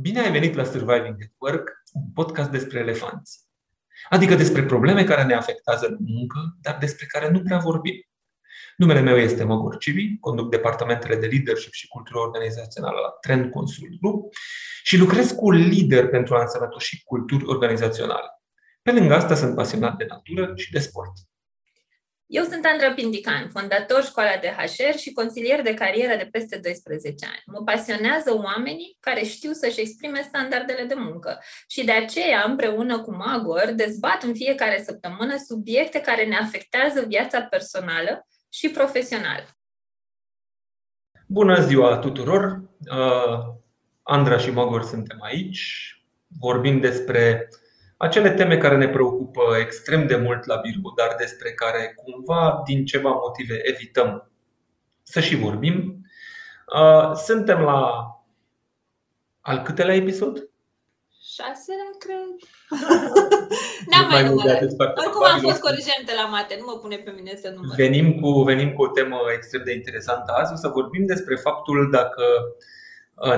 Bine ai venit la Surviving at Work, un podcast despre elefanți. Adică despre probleme care ne afectează în muncă, dar despre care nu prea vorbim. Numele meu este Măgor Civi, conduc departamentele de leadership și cultură organizațională la Trend Consult Group și lucrez cu lider pentru a însănătoși culturi organizaționale. Pe lângă asta sunt pasionat de natură și de sport. Eu sunt Andra Pindican, fondator școala de HR și consilier de carieră de peste 12 ani. Mă pasionează oamenii care știu să-și exprime standardele de muncă și de aceea, împreună cu Magor, dezbat în fiecare săptămână subiecte care ne afectează viața personală și profesională. Bună ziua tuturor! Uh, Andra și Magor suntem aici. Vorbim despre acele teme care ne preocupă extrem de mult la birou, dar despre care cumva, din ceva motive, evităm să și vorbim. Uh, suntem la al câtelea episod? Șaselea, cred. N-am mai numărat. Oricum am fost corigentă la mate, nu mă pune pe mine să număr. Venim cu, venim cu o temă extrem de interesantă azi. O să vorbim despre faptul dacă Uh,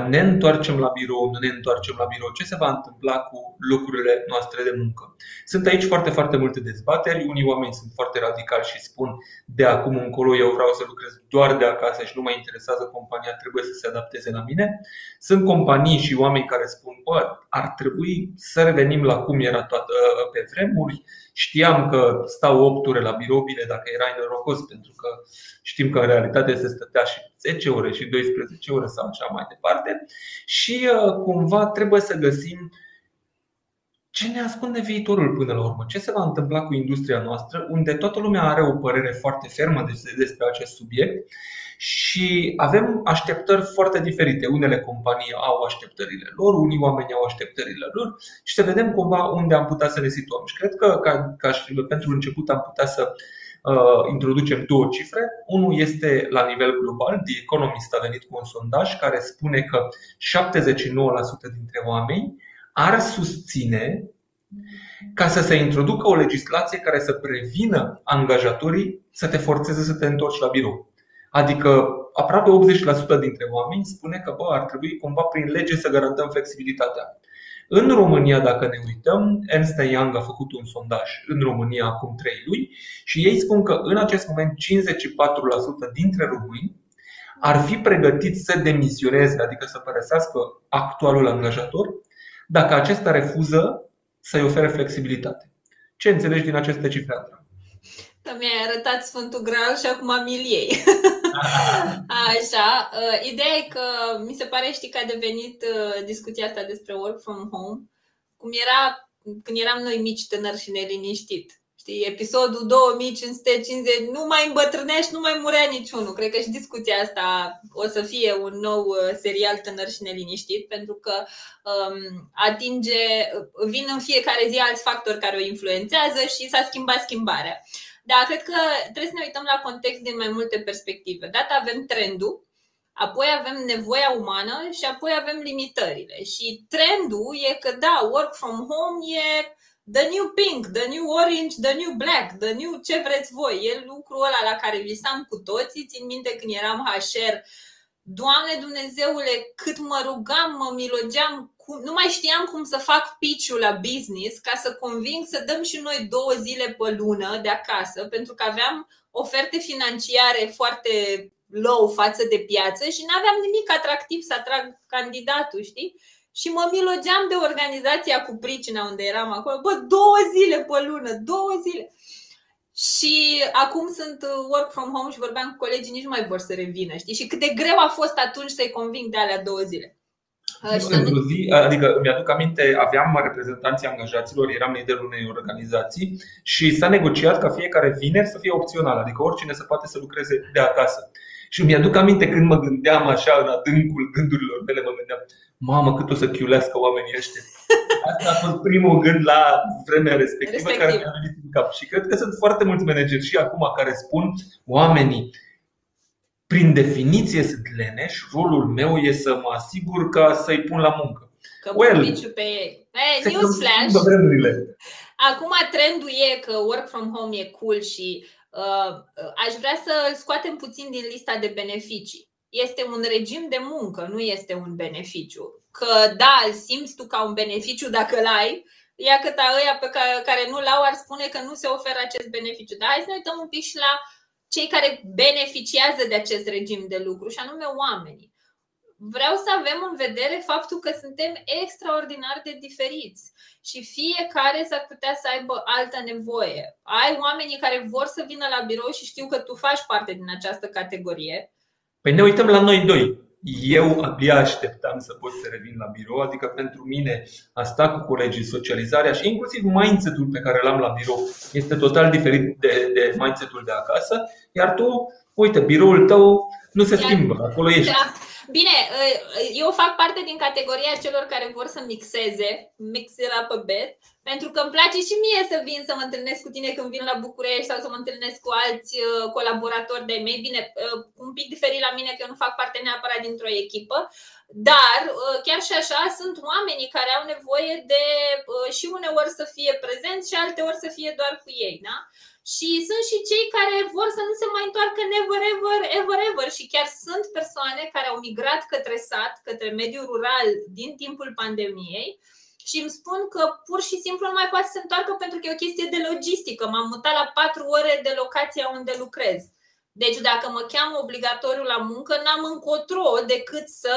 ne întoarcem la birou, nu ne întoarcem la birou, ce se va întâmpla cu lucrurile noastre de muncă. Sunt aici foarte, foarte multe dezbateri. Unii oameni sunt foarte radicali și spun de acum încolo eu vreau să lucrez doar de acasă și nu mă interesează compania, trebuie să se adapteze la mine. Sunt companii și oameni care spun, bă, ar trebui să revenim la cum era toată pe vremuri. Știam că stau 8 ore la birou, bine dacă erai norocos, pentru că știm că în realitate se stătea și 10 ore și 12 ore sau așa mai departe. Și uh, cumva trebuie să găsim ce ne ascunde viitorul până la urmă? Ce se va întâmpla cu industria noastră, unde toată lumea are o părere foarte fermă despre acest subiect și avem așteptări foarte diferite. Unele companii au așteptările lor, unii oameni au așteptările lor și să vedem cumva unde am putea să ne situăm. Și cred că, ca, ca și pentru început, am putea să uh, introducem două cifre. Unul este la nivel global. The Economist a venit cu un sondaj care spune că 79% dintre oameni ar susține ca să se introducă o legislație care să prevină angajatorii să te forțeze să te întorci la birou. Adică aproape 80% dintre oameni spune că bă, ar trebui cumva prin lege să garantăm flexibilitatea. În România, dacă ne uităm, Ernst Young a făcut un sondaj în România acum 3 luni și ei spun că în acest moment 54% dintre români ar fi pregătiți să demisioneze, adică să părăsească actualul angajator, dacă acesta refuză să-i ofere flexibilitate. Ce înțelegi din aceste cifre, Andra? Că mi-ai arătat Sfântul Graal și acum mi iei. Așa. Uh, ideea e că mi se pare, știi, că a devenit uh, discuția asta despre work from home, cum era când eram noi mici, tânări și neliniștit. Știi, episodul 2550, nu mai îmbătrânești, nu mai murea niciunul. Cred că și discuția asta o să fie un nou uh, serial tânăr și neliniștit, pentru că um, atinge, vin în fiecare zi alți factori care o influențează și s-a schimbat schimbarea. Dar cred că trebuie să ne uităm la context din mai multe perspective. Data avem trendul, apoi avem nevoia umană și apoi avem limitările. Și trendul e că, da, work from home e the new pink, the new orange, the new black, the new ce vreți voi. E lucrul ăla la care visam cu toții. Țin minte când eram HR, Doamne Dumnezeule, cât mă rugam, mă milogeam, nu mai știam cum să fac pitch la business ca să conving să dăm și noi două zile pe lună de acasă, pentru că aveam oferte financiare foarte low față de piață și nu aveam nimic atractiv să atrag candidatul, știi? Și mă milogeam de organizația cu pricina unde eram acolo. Bă, două zile pe lună, două zile. Și acum sunt work from home și vorbeam cu colegii, nici nu mai vor să revină, știi? Și cât de greu a fost atunci să-i conving de alea două zile. Într-o zi, adică mi-aduc aminte, aveam reprezentanții angajaților, eram liderul unei organizații și s-a negociat ca fiecare vineri să fie opțional, adică oricine să poate să lucreze de acasă. Și mi-aduc aminte când mă gândeam așa în adâncul gândurilor mele, mă gândeam, mamă, cât o să chiulească oamenii ăștia. Asta a fost primul gând la vremea respectivă Respectiv. care mi-a venit în cap. Și cred că sunt foarte mulți manageri și acum care spun oamenii, prin definiție sunt leneși, rolul meu e să mă asigur că să-i pun la muncă. Că well, pe ei. Hey, newsflash! Acum trendul e că work from home e cool și uh, aș vrea să îl scoatem puțin din lista de beneficii. Este un regim de muncă, nu este un beneficiu. că da, îl simți tu ca un beneficiu dacă îl ai, ia cât a ăia pe care, care nu l-au ar spune că nu se oferă acest beneficiu. Dar hai să ne uităm un pic și la cei care beneficiază de acest regim de lucru, și anume oamenii. Vreau să avem în vedere faptul că suntem extraordinar de diferiți și fiecare s-ar putea să aibă altă nevoie. Ai oamenii care vor să vină la birou și știu că tu faci parte din această categorie. Păi ne uităm la noi doi eu abia așteptam să pot să revin la birou, adică pentru mine a sta cu colegii, socializarea și inclusiv mindset-ul pe care l-am la birou este total diferit de, de mindset-ul de acasă, iar tu, uite, biroul tău nu se schimbă, acolo ești. Da. Bine, eu fac parte din categoria celor care vor să mixeze, mix it up a bit, pentru că îmi place și mie să vin să mă întâlnesc cu tine când vin la București sau să mă întâlnesc cu alți uh, colaboratori de mei. Bine, uh, un pic diferit la mine că eu nu fac parte neapărat dintr-o echipă, dar uh, chiar și așa sunt oamenii care au nevoie de și uneori să fie prezenți și alteori să fie doar cu ei. Da? Și sunt și cei care vor să nu se mai întoarcă never ever, ever, ever. Și chiar sunt persoane care au migrat către sat, către mediul rural din timpul pandemiei și îmi spun că pur și simplu nu mai poate să se întoarcă pentru că e o chestie de logistică. M-am mutat la patru ore de locația unde lucrez. Deci dacă mă cheamă obligatoriu la muncă, n-am încotro decât să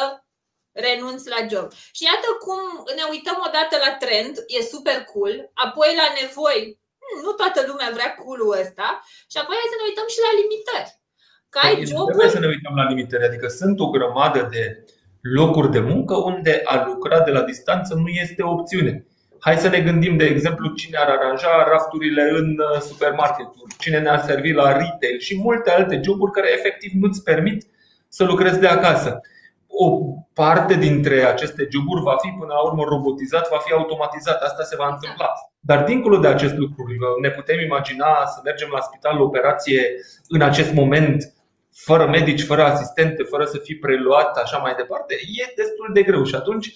renunț la job. Și iată cum ne uităm odată la trend, e super cool, apoi la nevoi, hmm, nu toată lumea vrea cool ăsta, și apoi hai să ne uităm și la limitări. Că ai păi, joburi... Trebuie să ne uităm la limitări, adică sunt o grămadă de locuri de muncă unde a lucra de la distanță nu este o opțiune. Hai să ne gândim, de exemplu, cine ar aranja rafturile în uh, supermarketuri, cine ne-ar servi la retail și multe alte joburi care efectiv nu-ți permit să lucrezi de acasă. O parte dintre aceste joburi va fi până la urmă robotizat, va fi automatizat. Asta se va întâmpla. Dar dincolo de acest lucru, ne putem imagina să mergem la spital la operație în acest moment fără medici, fără asistente, fără să fii preluat, așa mai departe, e destul de greu. Și atunci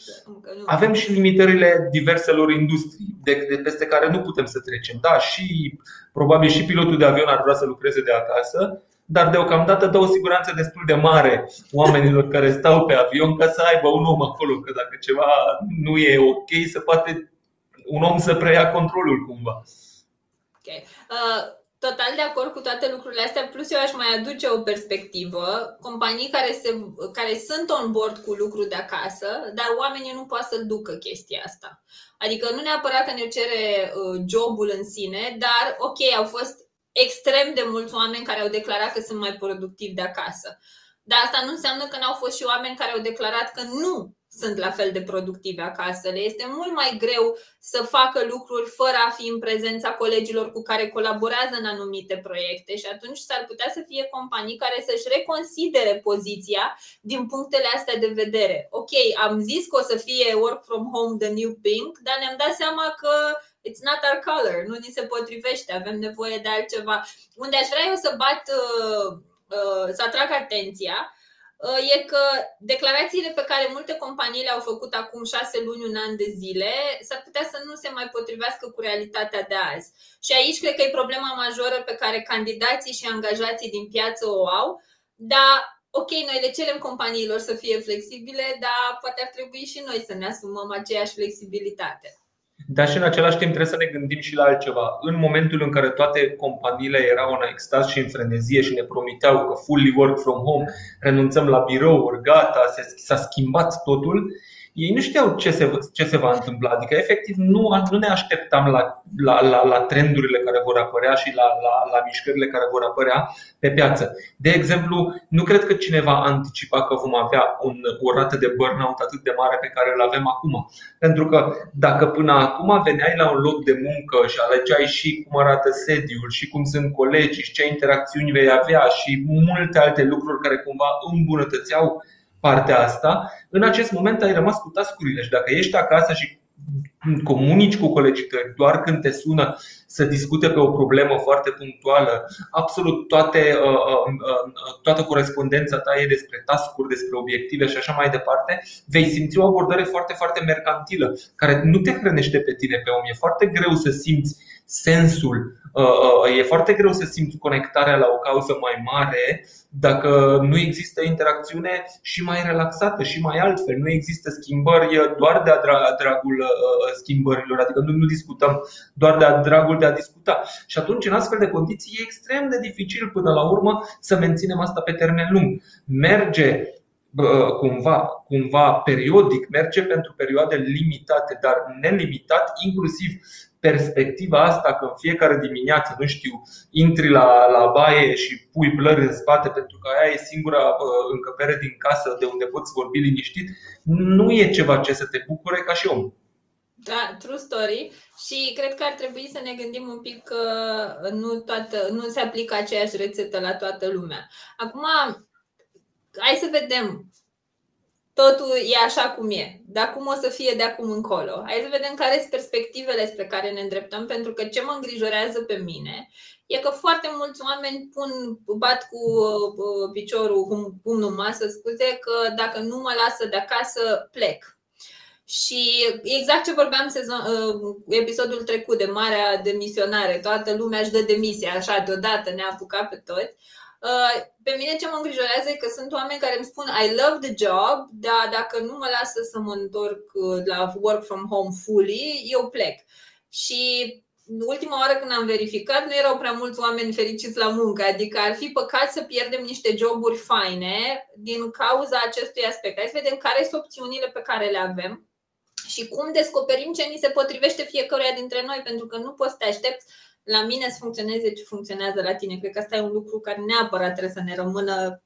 avem și limitările diverselor industrii de, de peste care nu putem să trecem. Da, și probabil și pilotul de avion ar vrea să lucreze de acasă, dar deocamdată dă o siguranță destul de mare oamenilor care stau pe avion ca să aibă un om acolo, că dacă ceva nu e ok, să poate un om să preia controlul cumva. Okay. Uh, total de acord cu toate lucrurile astea, plus eu aș mai aduce o perspectivă, companii care, se, care sunt on board cu lucru de acasă, dar oamenii nu pot să-l ducă chestia asta. Adică nu neapărat că ne cere uh, jobul în sine, dar ok, au fost extrem de mulți oameni care au declarat că sunt mai productivi de acasă. Dar asta nu înseamnă că n-au fost și oameni care au declarat că nu sunt la fel de productive acasă. Le este mult mai greu să facă lucruri fără a fi în prezența colegilor cu care colaborează în anumite proiecte și atunci s-ar putea să fie companii care să-și reconsidere poziția din punctele astea de vedere. Ok, am zis că o să fie work from home the new pink, dar ne-am dat seama că it's not our color, nu ni se potrivește, avem nevoie de altceva. Unde aș vrea eu să bat, uh, uh, să atrag atenția, Uh, e că declarațiile pe care multe companii le-au făcut acum șase luni, un an de zile, s-ar putea să nu se mai potrivească cu realitatea de azi. Și aici cred că e problema majoră pe care candidații și angajații din piață o au, dar ok, noi le cerem companiilor să fie flexibile, dar poate ar trebui și noi să ne asumăm aceeași flexibilitate. Dar și în același timp trebuie să ne gândim și la altceva. În momentul în care toate companiile erau în extaz și în frenezie și ne promiteau că fully work from home, renunțăm la birouri, gata, s-a schimbat totul, ei nu știau ce se, ce se va întâmpla. Adică, efectiv, nu, nu ne așteptam la, la, la, la trendurile care vor apărea și la, la, la mișcările care vor apărea pe piață. De exemplu, nu cred că cineva anticipa că vom avea un, o rată de burnout atât de mare pe care îl avem acum. Pentru că dacă până acum veneai la un loc de muncă și alegeai și cum arată sediul, și cum sunt colegii, și ce interacțiuni vei avea, și multe alte lucruri care cumva îmbunătățeau partea asta, în acest moment ai rămas cu tascurile și dacă ești acasă și comunici cu colegii tăi doar când te sună să discute pe o problemă foarte punctuală, absolut toate, uh, uh, uh, toată corespondența ta e despre tascuri, despre obiective și așa mai departe, vei simți o abordare foarte, foarte mercantilă, care nu te hrănește pe tine pe om. E foarte greu să simți sensul. E foarte greu să simți conectarea la o cauză mai mare dacă nu există interacțiune și mai relaxată și mai altfel. Nu există schimbări doar de-a dragul schimbărilor, adică nu, nu discutăm doar de-a dragul de a discuta. Și atunci, în astfel de condiții, e extrem de dificil până la urmă să menținem asta pe termen lung. Merge cumva, cumva periodic, merge pentru perioade limitate, dar nelimitat, inclusiv perspectiva asta că în fiecare dimineață, nu știu, intri la, la baie și pui blări în spate pentru că aia e singura încăpere din casă de unde poți vorbi liniștit, nu e ceva ce să te bucure ca și om. Da, true story. Și cred că ar trebui să ne gândim un pic că nu, toată, nu se aplică aceeași rețetă la toată lumea. Acum, hai să vedem. Totul e așa cum e. Dar cum o să fie de acum încolo? Hai să vedem care sunt perspectivele spre care ne îndreptăm, pentru că ce mă îngrijorează pe mine e că foarte mulți oameni pun, bat cu uh, piciorul, cum pumnul masă, scuze, că dacă nu mă lasă de acasă, plec. Și exact ce vorbeam sezon, uh, episodul trecut de Marea Demisionare, toată lumea își dă demisia, așa, deodată ne-a apucat pe toți. Uh, pe mine ce mă îngrijorează e că sunt oameni care îmi spun I love the job, dar dacă nu mă lasă să mă întorc uh, la work from home fully, eu plec. Și ultima oară când am verificat, nu erau prea mulți oameni fericiți la muncă, adică ar fi păcat să pierdem niște joburi faine din cauza acestui aspect. Hai să vedem care sunt opțiunile pe care le avem și cum descoperim ce ni se potrivește fiecăruia dintre noi, pentru că nu poți să te aștepți la mine să funcționeze ce funcționează la tine. Cred că asta e un lucru care neapărat trebuie să ne rămână.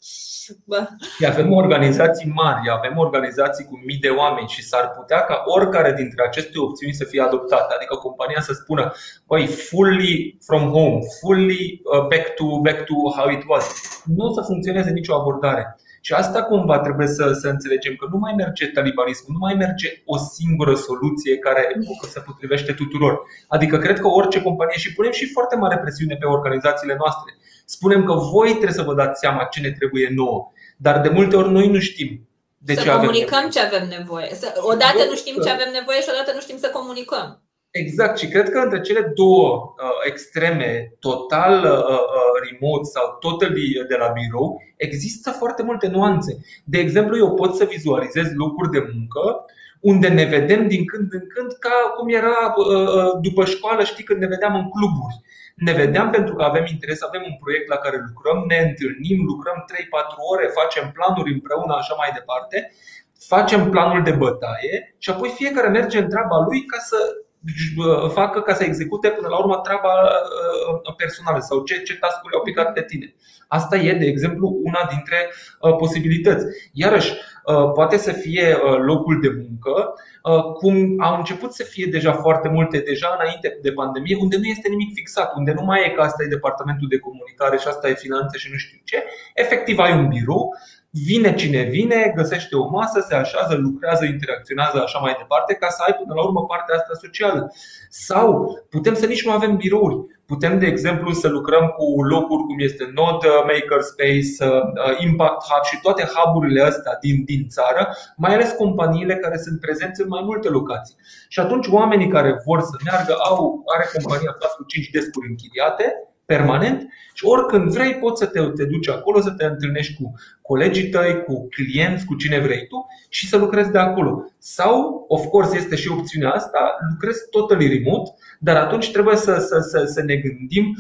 Bă. Avem organizații mari, avem organizații cu mii de oameni și s-ar putea ca oricare dintre aceste opțiuni să fie adoptate. Adică compania să spună, băi, fully from home, fully uh, back to, back to how it was. Nu o să funcționeze nicio abordare. Și asta cumva trebuie să, să înțelegem că nu mai merge talibanismul, nu mai merge o singură soluție care se potrivește tuturor. Adică cred că orice companie și punem și foarte mare presiune pe organizațiile noastre. Spunem că voi trebuie să vă dați seama ce ne trebuie nouă, dar de multe ori noi nu știm de să ce comunicăm avem ce avem nevoie. Odată nu știm ce avem nevoie și odată nu știm să comunicăm. Exact, și cred că între cele două uh, extreme, total uh, uh, remote sau totally de la birou, există foarte multe nuanțe. De exemplu, eu pot să vizualizez locuri de muncă unde ne vedem din când în când ca cum era uh, uh, după școală, știi, când ne vedeam în cluburi. Ne vedeam pentru că avem interes, avem un proiect la care lucrăm, ne întâlnim, lucrăm 3-4 ore, facem planuri împreună, așa mai departe, facem planul de bătaie și apoi fiecare merge în treaba lui ca să facă ca să execute până la urmă treaba uh, personală sau ce, ce task au picat pe tine. Asta e, de exemplu, una dintre uh, posibilități. Iarăși, uh, poate să fie locul de muncă, cum au început să fie deja foarte multe, deja înainte de pandemie, unde nu este nimic fixat, unde nu mai e că asta e departamentul de comunicare și asta e finanțe și nu știu ce. Efectiv, ai un birou Vine cine vine, găsește o masă, se așează, lucrează, interacționează așa mai departe ca să ai până la urmă partea asta socială. Sau putem să nici nu avem birouri. Putem, de exemplu, să lucrăm cu locuri cum este Node, Makerspace, uh, Impact Hub și toate hub-urile astea din, din țară, mai ales companiile care sunt prezenți în mai multe locații. Și atunci oamenii care vor să meargă au, are compania 4-5 descuri închiriate permanent și oricând vrei poți să te, te duci acolo, să te întâlnești cu colegii tăi, cu clienți, cu cine vrei tu și să lucrezi de acolo. Sau, of course, este și opțiunea asta, lucrezi totally remote, dar atunci trebuie să, să, să, să ne gândim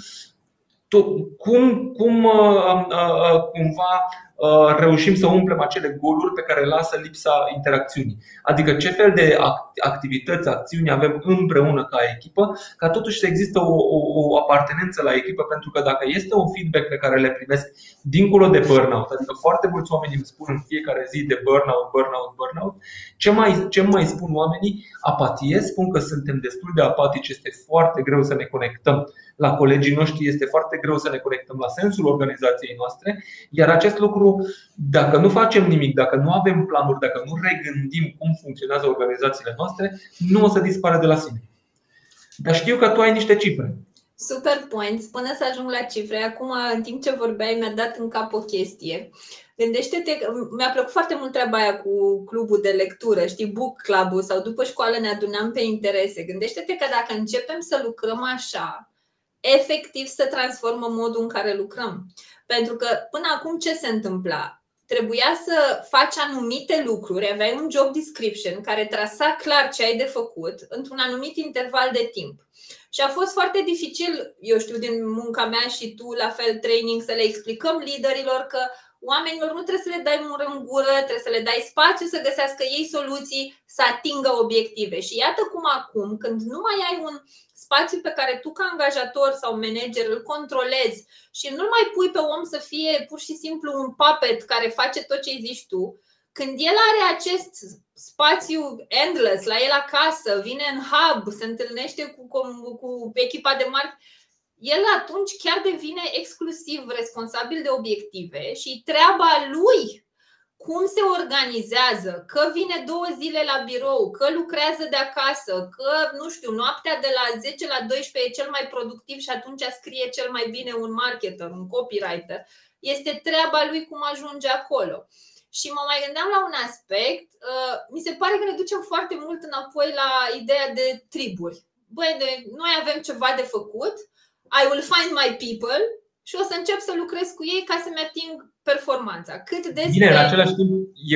cum, cum uh, uh, uh, cumva Uh, reușim să umplem acele goluri pe care lasă lipsa interacțiunii. Adică ce fel de activități, acțiuni avem împreună ca echipă, ca totuși să există o, o, o apartenență la echipă, pentru că dacă este un feedback pe care le primesc dincolo de burnout, adică foarte mulți oameni îmi spun în fiecare zi de burnout, burnout, burnout, ce mai, ce mai spun oamenii? Apatie, spun că suntem destul de apatici, este foarte greu să ne conectăm la colegii noștri, este foarte greu să ne conectăm la sensul organizației noastre, iar acest lucru, dacă nu facem nimic, dacă nu avem planuri, dacă nu regândim cum funcționează organizațiile noastre, nu o să dispară de la sine. Dar știu că tu ai niște cifre. Super point. Până să ajung la cifre, acum, în timp ce vorbeai, mi-a dat în cap o chestie. Gândește-te că mi-a plăcut foarte mult treaba aia cu clubul de lectură, știi, book club sau după școală ne adunăm pe interese. Gândește-te că dacă începem să lucrăm așa, efectiv să transformăm modul în care lucrăm. Pentru că până acum ce se întâmpla? Trebuia să faci anumite lucruri, aveai un job description care trasa clar ce ai de făcut într-un anumit interval de timp. Și a fost foarte dificil, eu știu, din munca mea și tu, la fel, training, să le explicăm liderilor că oamenilor nu trebuie să le dai mură în gură, trebuie să le dai spațiu să găsească ei soluții, să atingă obiective. Și iată cum acum, când nu mai ai un spațiu pe care tu ca angajator sau manager îl controlezi și nu mai pui pe om să fie pur și simplu un puppet care face tot ce zici tu, când el are acest spațiu endless la el acasă, vine în hub, se întâlnește cu, cu, cu echipa de marketing, el atunci chiar devine exclusiv responsabil de obiective și treaba lui cum se organizează, că vine două zile la birou, că lucrează de acasă, că, nu știu, noaptea de la 10 la 12 e cel mai productiv și atunci scrie cel mai bine un marketer, un copywriter, este treaba lui cum ajunge acolo. Și mă mai gândeam la un aspect, uh, mi se pare că ne ducem foarte mult înapoi la ideea de triburi. Băi, de, noi avem ceva de făcut, I will find my people și o să încep să lucrez cu ei ca să-mi ating performanța. Cât de Bine, în același timp,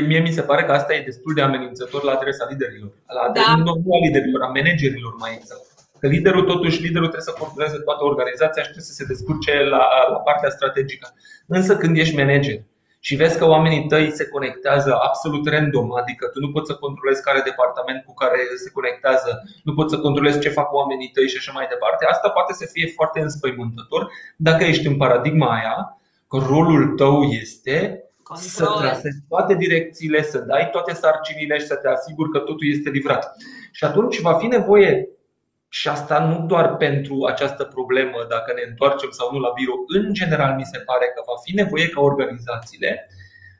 mie mi se pare că asta e destul de amenințător la adresa liderilor. La adresa, da. Nu a liderilor, a managerilor mai exact. Că liderul, totuși, liderul trebuie să controleze toată organizația și trebuie să se descurce la, la partea strategică. Însă când ești manager și vezi că oamenii tăi se conectează absolut random, adică tu nu poți să controlezi care departament cu care se conectează, nu poți să controlezi ce fac oamenii tăi și așa mai departe, asta poate să fie foarte înspăimântător dacă ești în paradigma aia că rolul tău este Control. să trasezi toate direcțiile, să dai toate sarcinile și să te asiguri că totul este livrat. Și atunci va fi nevoie și asta nu doar pentru această problemă, dacă ne întoarcem sau nu la birou. În general, mi se pare că va fi nevoie ca organizațiile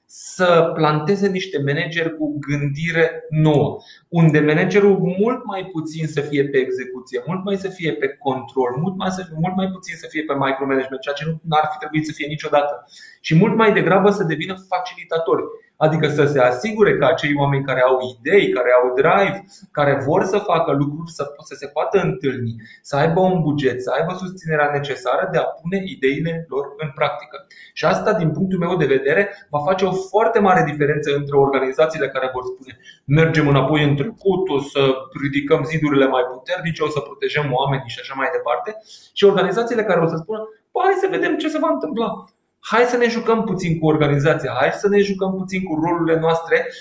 să planteze niște manageri cu gândire nouă, unde managerul mult mai puțin să fie pe execuție, mult mai să fie pe control, mult mai, să fie, mult mai puțin să fie pe micromanagement, ceea ce nu ar fi trebuit să fie niciodată, și mult mai degrabă să devină facilitatori Adică să se asigure că acei oameni care au idei, care au drive, care vor să facă lucruri să, să se poată întâlni, să aibă un buget, să aibă susținerea necesară de a pune ideile lor în practică. Și asta, din punctul meu de vedere, va face o foarte mare diferență între organizațiile care vor spune mergem înapoi în trecut, o să ridicăm zidurile mai puternice, o să protejăm oamenii și așa mai departe, și organizațiile care o să spună hai să vedem ce se va întâmpla hai să ne jucăm puțin cu organizația, hai să ne jucăm puțin cu rolurile noastre,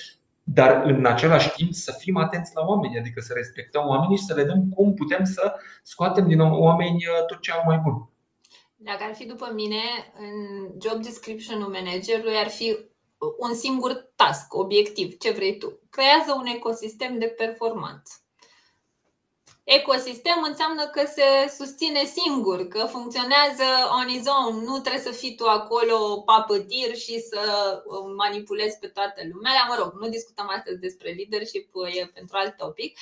dar în același timp să fim atenți la oameni, adică să respectăm oamenii și să vedem cum putem să scoatem din oameni uh, tot ce au mai bun. Dacă ar fi după mine, în job description-ul managerului ar fi un singur task, obiectiv, ce vrei tu. Creează un ecosistem de performanță. Ecosistem înseamnă că se susține singur, că funcționează on his own. Nu trebuie să fii tu acolo papătir și să uh, manipulezi pe toată lumea. Mă rog, nu discutăm astăzi despre leadership, uh, e pentru alt topic.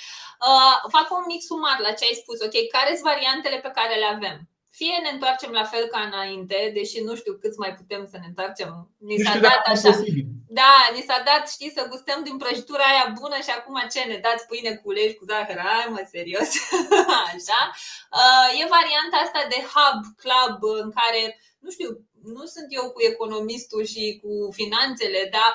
Uh, fac un mic sumar la ce ai spus. Ok, care sunt variantele pe care le avem? Fie ne întoarcem la fel ca înainte, deși nu știu câți mai putem să ne întoarcem. Ni s-a dat așa. Da, ni s-a dat, știi, să gustăm din prăjitura aia bună și acum ce ne dați pâine cu ulei cu zahăr? Hai mă, serios. așa. Uh, e varianta asta de hub club în care, nu știu, nu sunt eu cu economistul și cu finanțele, dar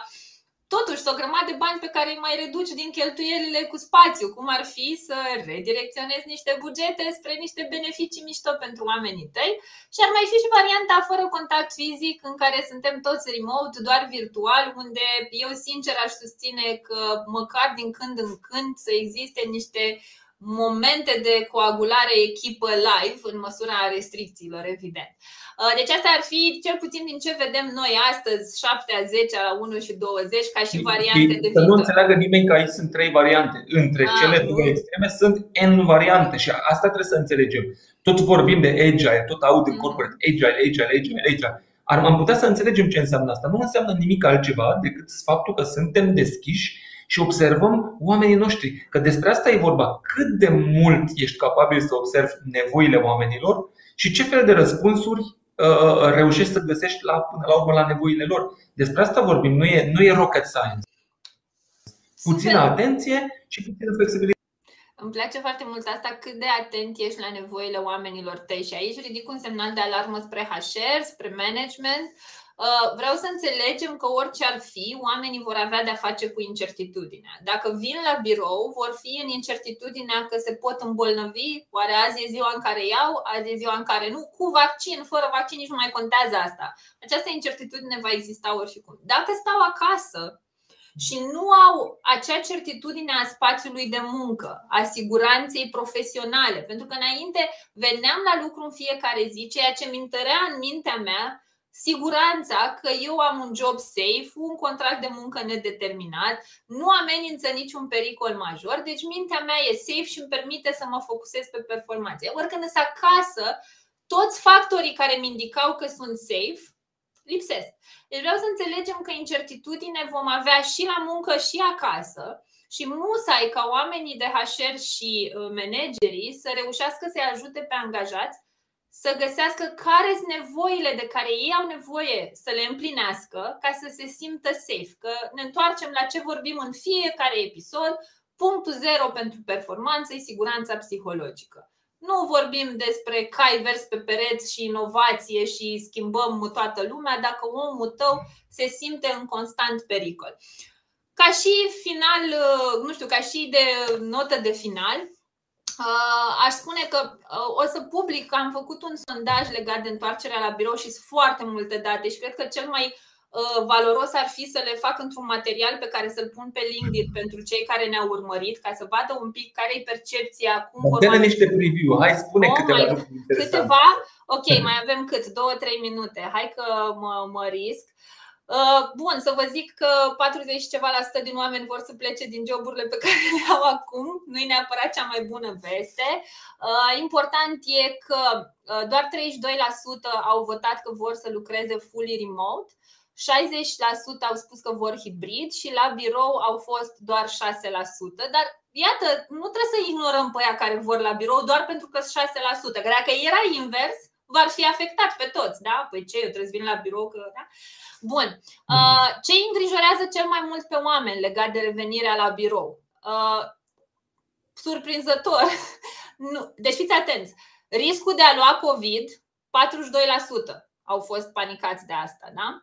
totuși o grămadă de bani pe care îi mai reduci din cheltuielile cu spațiu, cum ar fi să redirecționezi niște bugete spre niște beneficii mișto pentru oamenii tăi și ar mai fi și varianta fără contact fizic în care suntem toți remote, doar virtual, unde eu sincer aș susține că măcar din când în când să existe niște momente de coagulare echipă live în măsura restricțiilor, evident. Uh, deci asta ar fi cel puțin din ce vedem noi astăzi, 7 a 10 la 1 și 20 ca și variante de Să nu înțeleagă nimeni că aici sunt trei variante. Între a, ah, cele două extreme sunt N variante și asta trebuie să înțelegem. Tot vorbim de agile, tot aud în mm. corporate agile, agile, agile, agile. Ar, am putea să înțelegem ce înseamnă asta. Nu înseamnă nimic altceva decât faptul că suntem deschiși și observăm oamenii noștri. Că despre asta e vorba. Cât de mult ești capabil să observi nevoile oamenilor și ce fel de răspunsuri reușești să găsești la, până la urmă la nevoile lor. Despre asta vorbim, nu e, nu e rocket science. Puțină atenție și puțină flexibilitate. Îmi place foarte mult asta, cât de atent ești la nevoile oamenilor tăi și aici ridic un semnal de alarmă spre HR, spre management. Uh, vreau să înțelegem că orice ar fi, oamenii vor avea de-a face cu incertitudinea. Dacă vin la birou, vor fi în incertitudinea că se pot îmbolnăvi, oare azi e ziua în care iau, azi e ziua în care nu, cu vaccin, fără vaccin nici nu mai contează asta. Această incertitudine va exista oricum. Dacă stau acasă, și nu au acea certitudine a spațiului de muncă, a siguranței profesionale. Pentru că înainte veneam la lucru în fiecare zi, ceea ce mi întărea în mintea mea siguranța că eu am un job safe, un contract de muncă nedeterminat, nu amenință niciun pericol major, deci mintea mea e safe și îmi permite să mă focusez pe performanță. Ori când acasă, toți factorii care mi indicau că sunt safe lipsesc. Deci vreau să înțelegem că incertitudine vom avea și la muncă și acasă și musai ca oamenii de HR și uh, managerii să reușească să-i ajute pe angajați să găsească care sunt nevoile de care ei au nevoie să le împlinească ca să se simtă safe. Că ne întoarcem la ce vorbim în fiecare episod, punctul zero pentru performanță e siguranța psihologică. Nu vorbim despre cai vers pe pereți și inovație și schimbăm toată lumea dacă omul tău se simte în constant pericol. Ca și final, nu știu, ca și de notă de final, aș spune că o să public, am făcut un sondaj legat de întoarcerea la birou și sunt foarte multe date și cred că cel mai Uh, valoros ar fi să le fac într-un material pe care să-l pun pe LinkedIn pentru cei care ne-au urmărit, ca să vadă un pic care e percepția. Cum vor mai... niște preview, hai spune oh câteva lucruri Câteva? Ok, mai avem cât? Două, trei minute. Hai că mă, mă risc. Uh, bun, să vă zic că 40 și ceva la sută din oameni vor să plece din joburile pe care le au acum. Nu e neapărat cea mai bună veste. Uh, important e că doar 32% au votat că vor să lucreze fully remote 60% au spus că vor hibrid și la birou au fost doar 6%. Dar iată, nu trebuie să ignorăm pe aia care vor la birou doar pentru că sunt 6%. Că dacă era invers, v-ar fi afectat pe toți, da? Păi ce, eu trebuie să vin la birou că, da? Bun. Uh, ce îi îngrijorează cel mai mult pe oameni legat de revenirea la birou? Uh, surprinzător. Nu. Deci fiți atenți. Riscul de a lua COVID, 42% au fost panicați de asta, da?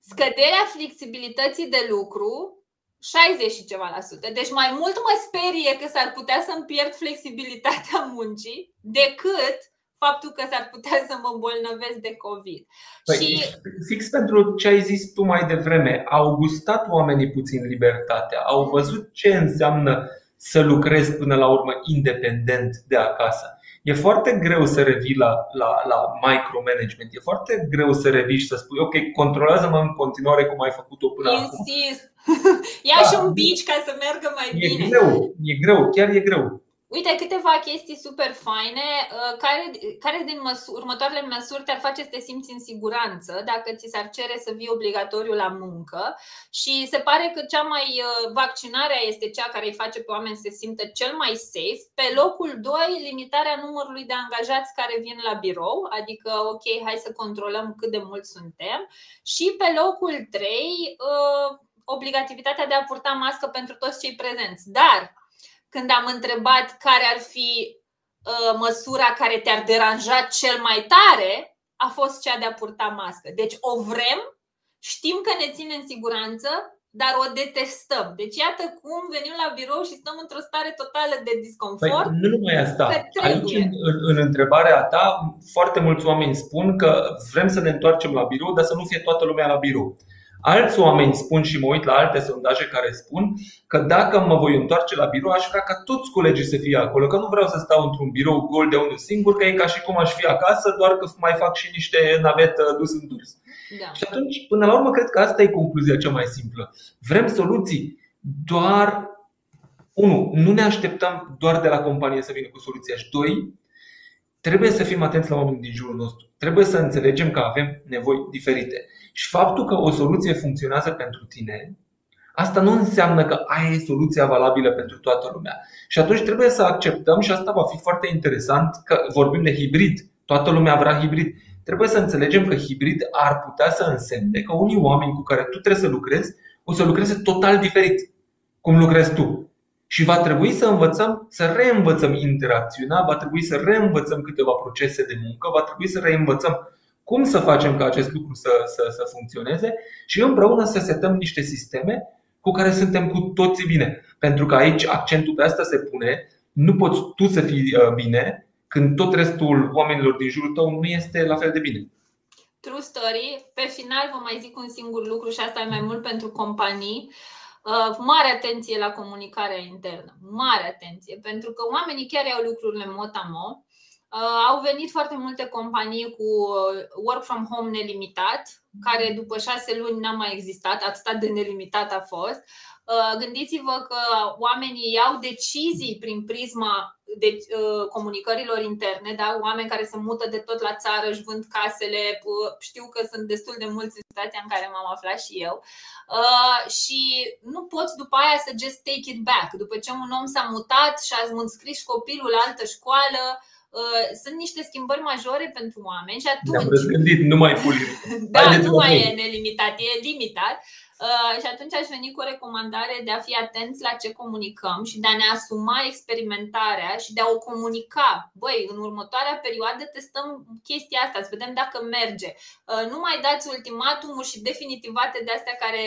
Scăderea flexibilității de lucru 60 și ceva la sută. Deci mai mult mă sperie că s-ar putea să-mi pierd flexibilitatea muncii decât faptul că s-ar putea să mă îmbolnăvesc de COVID. Păi, și... Fix pentru ce ai zis tu mai devreme, au gustat oamenii puțin libertatea, au văzut ce înseamnă să lucrezi până la urmă independent de acasă. E foarte greu să revii la, la, la micromanagement, e foarte greu să revii și să spui ok, controlează-mă în continuare cum ai făcut-o până Insist. acum. Ia da. și un bici ca să meargă mai e bine. E greu, e greu, chiar e greu. Uite, câteva chestii super faine uh, care, care din măsuri, următoarele măsuri te-ar face să te simți în siguranță dacă ți s-ar cere să vii obligatoriu la muncă și se pare că cea mai uh, vaccinarea este cea care îi face pe oameni să se simtă cel mai safe. Pe locul 2, limitarea numărului de angajați care vin la birou, adică ok, hai să controlăm cât de mulți suntem și pe locul 3, uh, obligativitatea de a purta mască pentru toți cei prezenți. Dar când am întrebat care ar fi uh, măsura care te-ar deranja cel mai tare, a fost cea de a purta mască. Deci o vrem, știm că ne ține în siguranță, dar o detestăm. Deci iată cum venim la birou și stăm într-o stare totală de disconfort. Păi, nu numai asta. Aici, în, în întrebarea ta, foarte mulți oameni spun că vrem să ne întoarcem la birou, dar să nu fie toată lumea la birou. Alți oameni spun și mă uit la alte sondaje care spun că dacă mă voi întoarce la birou, aș vrea ca toți colegii să fie acolo, că nu vreau să stau într-un birou gol de unul singur, că e ca și cum aș fi acasă, doar că mai fac și niște navetă dus în dus. Da. Și atunci, până la urmă, cred că asta e concluzia cea mai simplă. Vrem soluții, doar unu, nu ne așteptăm doar de la companie să vină cu soluția și doi, trebuie să fim atenți la oamenii din jurul nostru. Trebuie să înțelegem că avem nevoi diferite. Și faptul că o soluție funcționează pentru tine, asta nu înseamnă că aia e soluția valabilă pentru toată lumea. Și atunci trebuie să acceptăm, și asta va fi foarte interesant, că vorbim de hibrid. Toată lumea vrea hibrid. trebuie să înțelegem că hibrid ar putea să însemne că unii oameni cu care tu trebuie să lucrezi o să lucreze total diferit cum lucrezi tu. Și va trebui să învățăm, să reînvățăm interacțiunea, va trebui să reînvățăm câteva procese de muncă, va trebui să reînvățăm cum să facem ca acest lucru să, să, să funcționeze și împreună să setăm niște sisteme cu care suntem cu toții bine. Pentru că aici accentul pe asta se pune, nu poți tu să fii uh, bine când tot restul oamenilor din jurul tău nu este la fel de bine. True story. Pe final vă mai zic un singur lucru și asta e mai mult pentru companii. Uh, mare atenție la comunicarea internă. Mare atenție. Pentru că oamenii chiar iau lucrurile mot-a-mo. Uh, au venit foarte multe companii cu uh, work from home nelimitat, care după șase luni n-a mai existat, atât de nelimitat a fost. Uh, gândiți-vă că oamenii iau decizii prin prisma de comunicărilor interne, da? oameni care se mută de tot la țară, își vând casele, știu că sunt destul de mulți în situația în care m-am aflat și eu. Și nu poți după aia să just take it back. După ce un om s-a mutat și a înscris copilul la altă școală, Uh, sunt niște schimbări majore pentru oameni și atunci. Ne-am răzgândit, nu mai full. da, nu mai e nelimitat, e limitat. Uh, și atunci aș veni cu o recomandare de a fi atenți la ce comunicăm și de a ne asuma experimentarea și de a o comunica. Băi, în următoarea perioadă testăm chestia asta, să vedem dacă merge. Uh, nu mai dați ultimatumuri și definitivate de astea care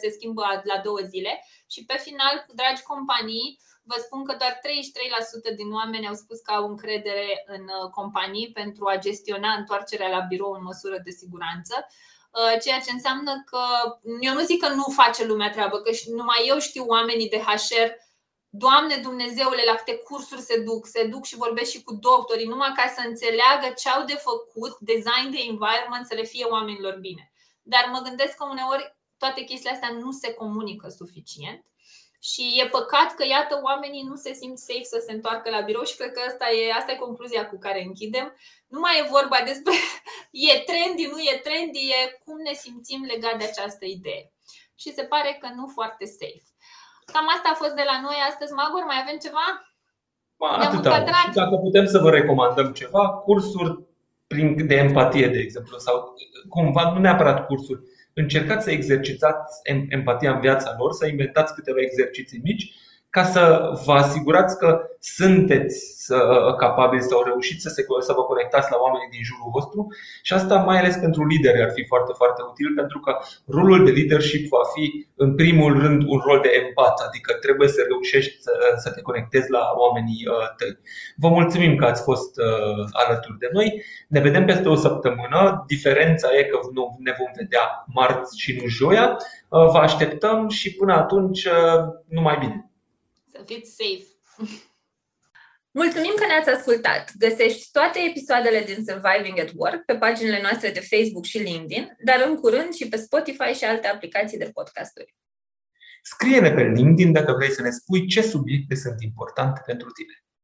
se schimbă la două zile. Și pe final, dragi companii, Vă spun că doar 33% din oameni au spus că au încredere în uh, companii pentru a gestiona întoarcerea la birou în măsură de siguranță. Uh, ceea ce înseamnă că eu nu zic că nu face lumea treabă, că numai eu știu oamenii de HR Doamne Dumnezeule, la câte cursuri se duc, se duc și vorbesc și cu doctorii, numai ca să înțeleagă ce au de făcut, design de environment, să le fie oamenilor bine. Dar mă gândesc că uneori toate chestiile astea nu se comunică suficient și e păcat că, iată, oamenii nu se simt safe să se întoarcă la birou și cred că asta e, asta e concluzia cu care închidem. Nu mai e vorba despre e trendy, nu e trendy, e cum ne simțim legat de această idee. Și se pare că nu foarte safe. Cam asta a fost de la noi astăzi. Magor, mai avem ceva? Ba, atâta. Dacă putem să vă recomandăm ceva, cursuri prin, de empatie, de exemplu, sau cumva, nu neapărat cursuri, încercați să exercitați empatia în viața lor, să inventați câteva exerciții mici ca să vă asigurați că sunteți capabili sau reușiți să, se, să vă conectați la oamenii din jurul vostru și asta mai ales pentru lideri ar fi foarte, foarte util pentru că rolul de leadership va fi în primul rând un rol de empat, adică trebuie să reușești să, să te conectezi la oamenii uh, tăi. Vă mulțumim că ați fost uh, alături de noi. Ne vedem peste o săptămână. Diferența e că nu ne vom vedea marți și nu joia. Uh, vă așteptăm și până atunci numai bine. Să fiți safe! Mulțumim că ne-ați ascultat! Găsești toate episoadele din Surviving at Work pe paginile noastre de Facebook și LinkedIn, dar în curând și pe Spotify și alte aplicații de podcasturi. Scrie-ne pe LinkedIn dacă vrei să ne spui ce subiecte sunt importante pentru tine.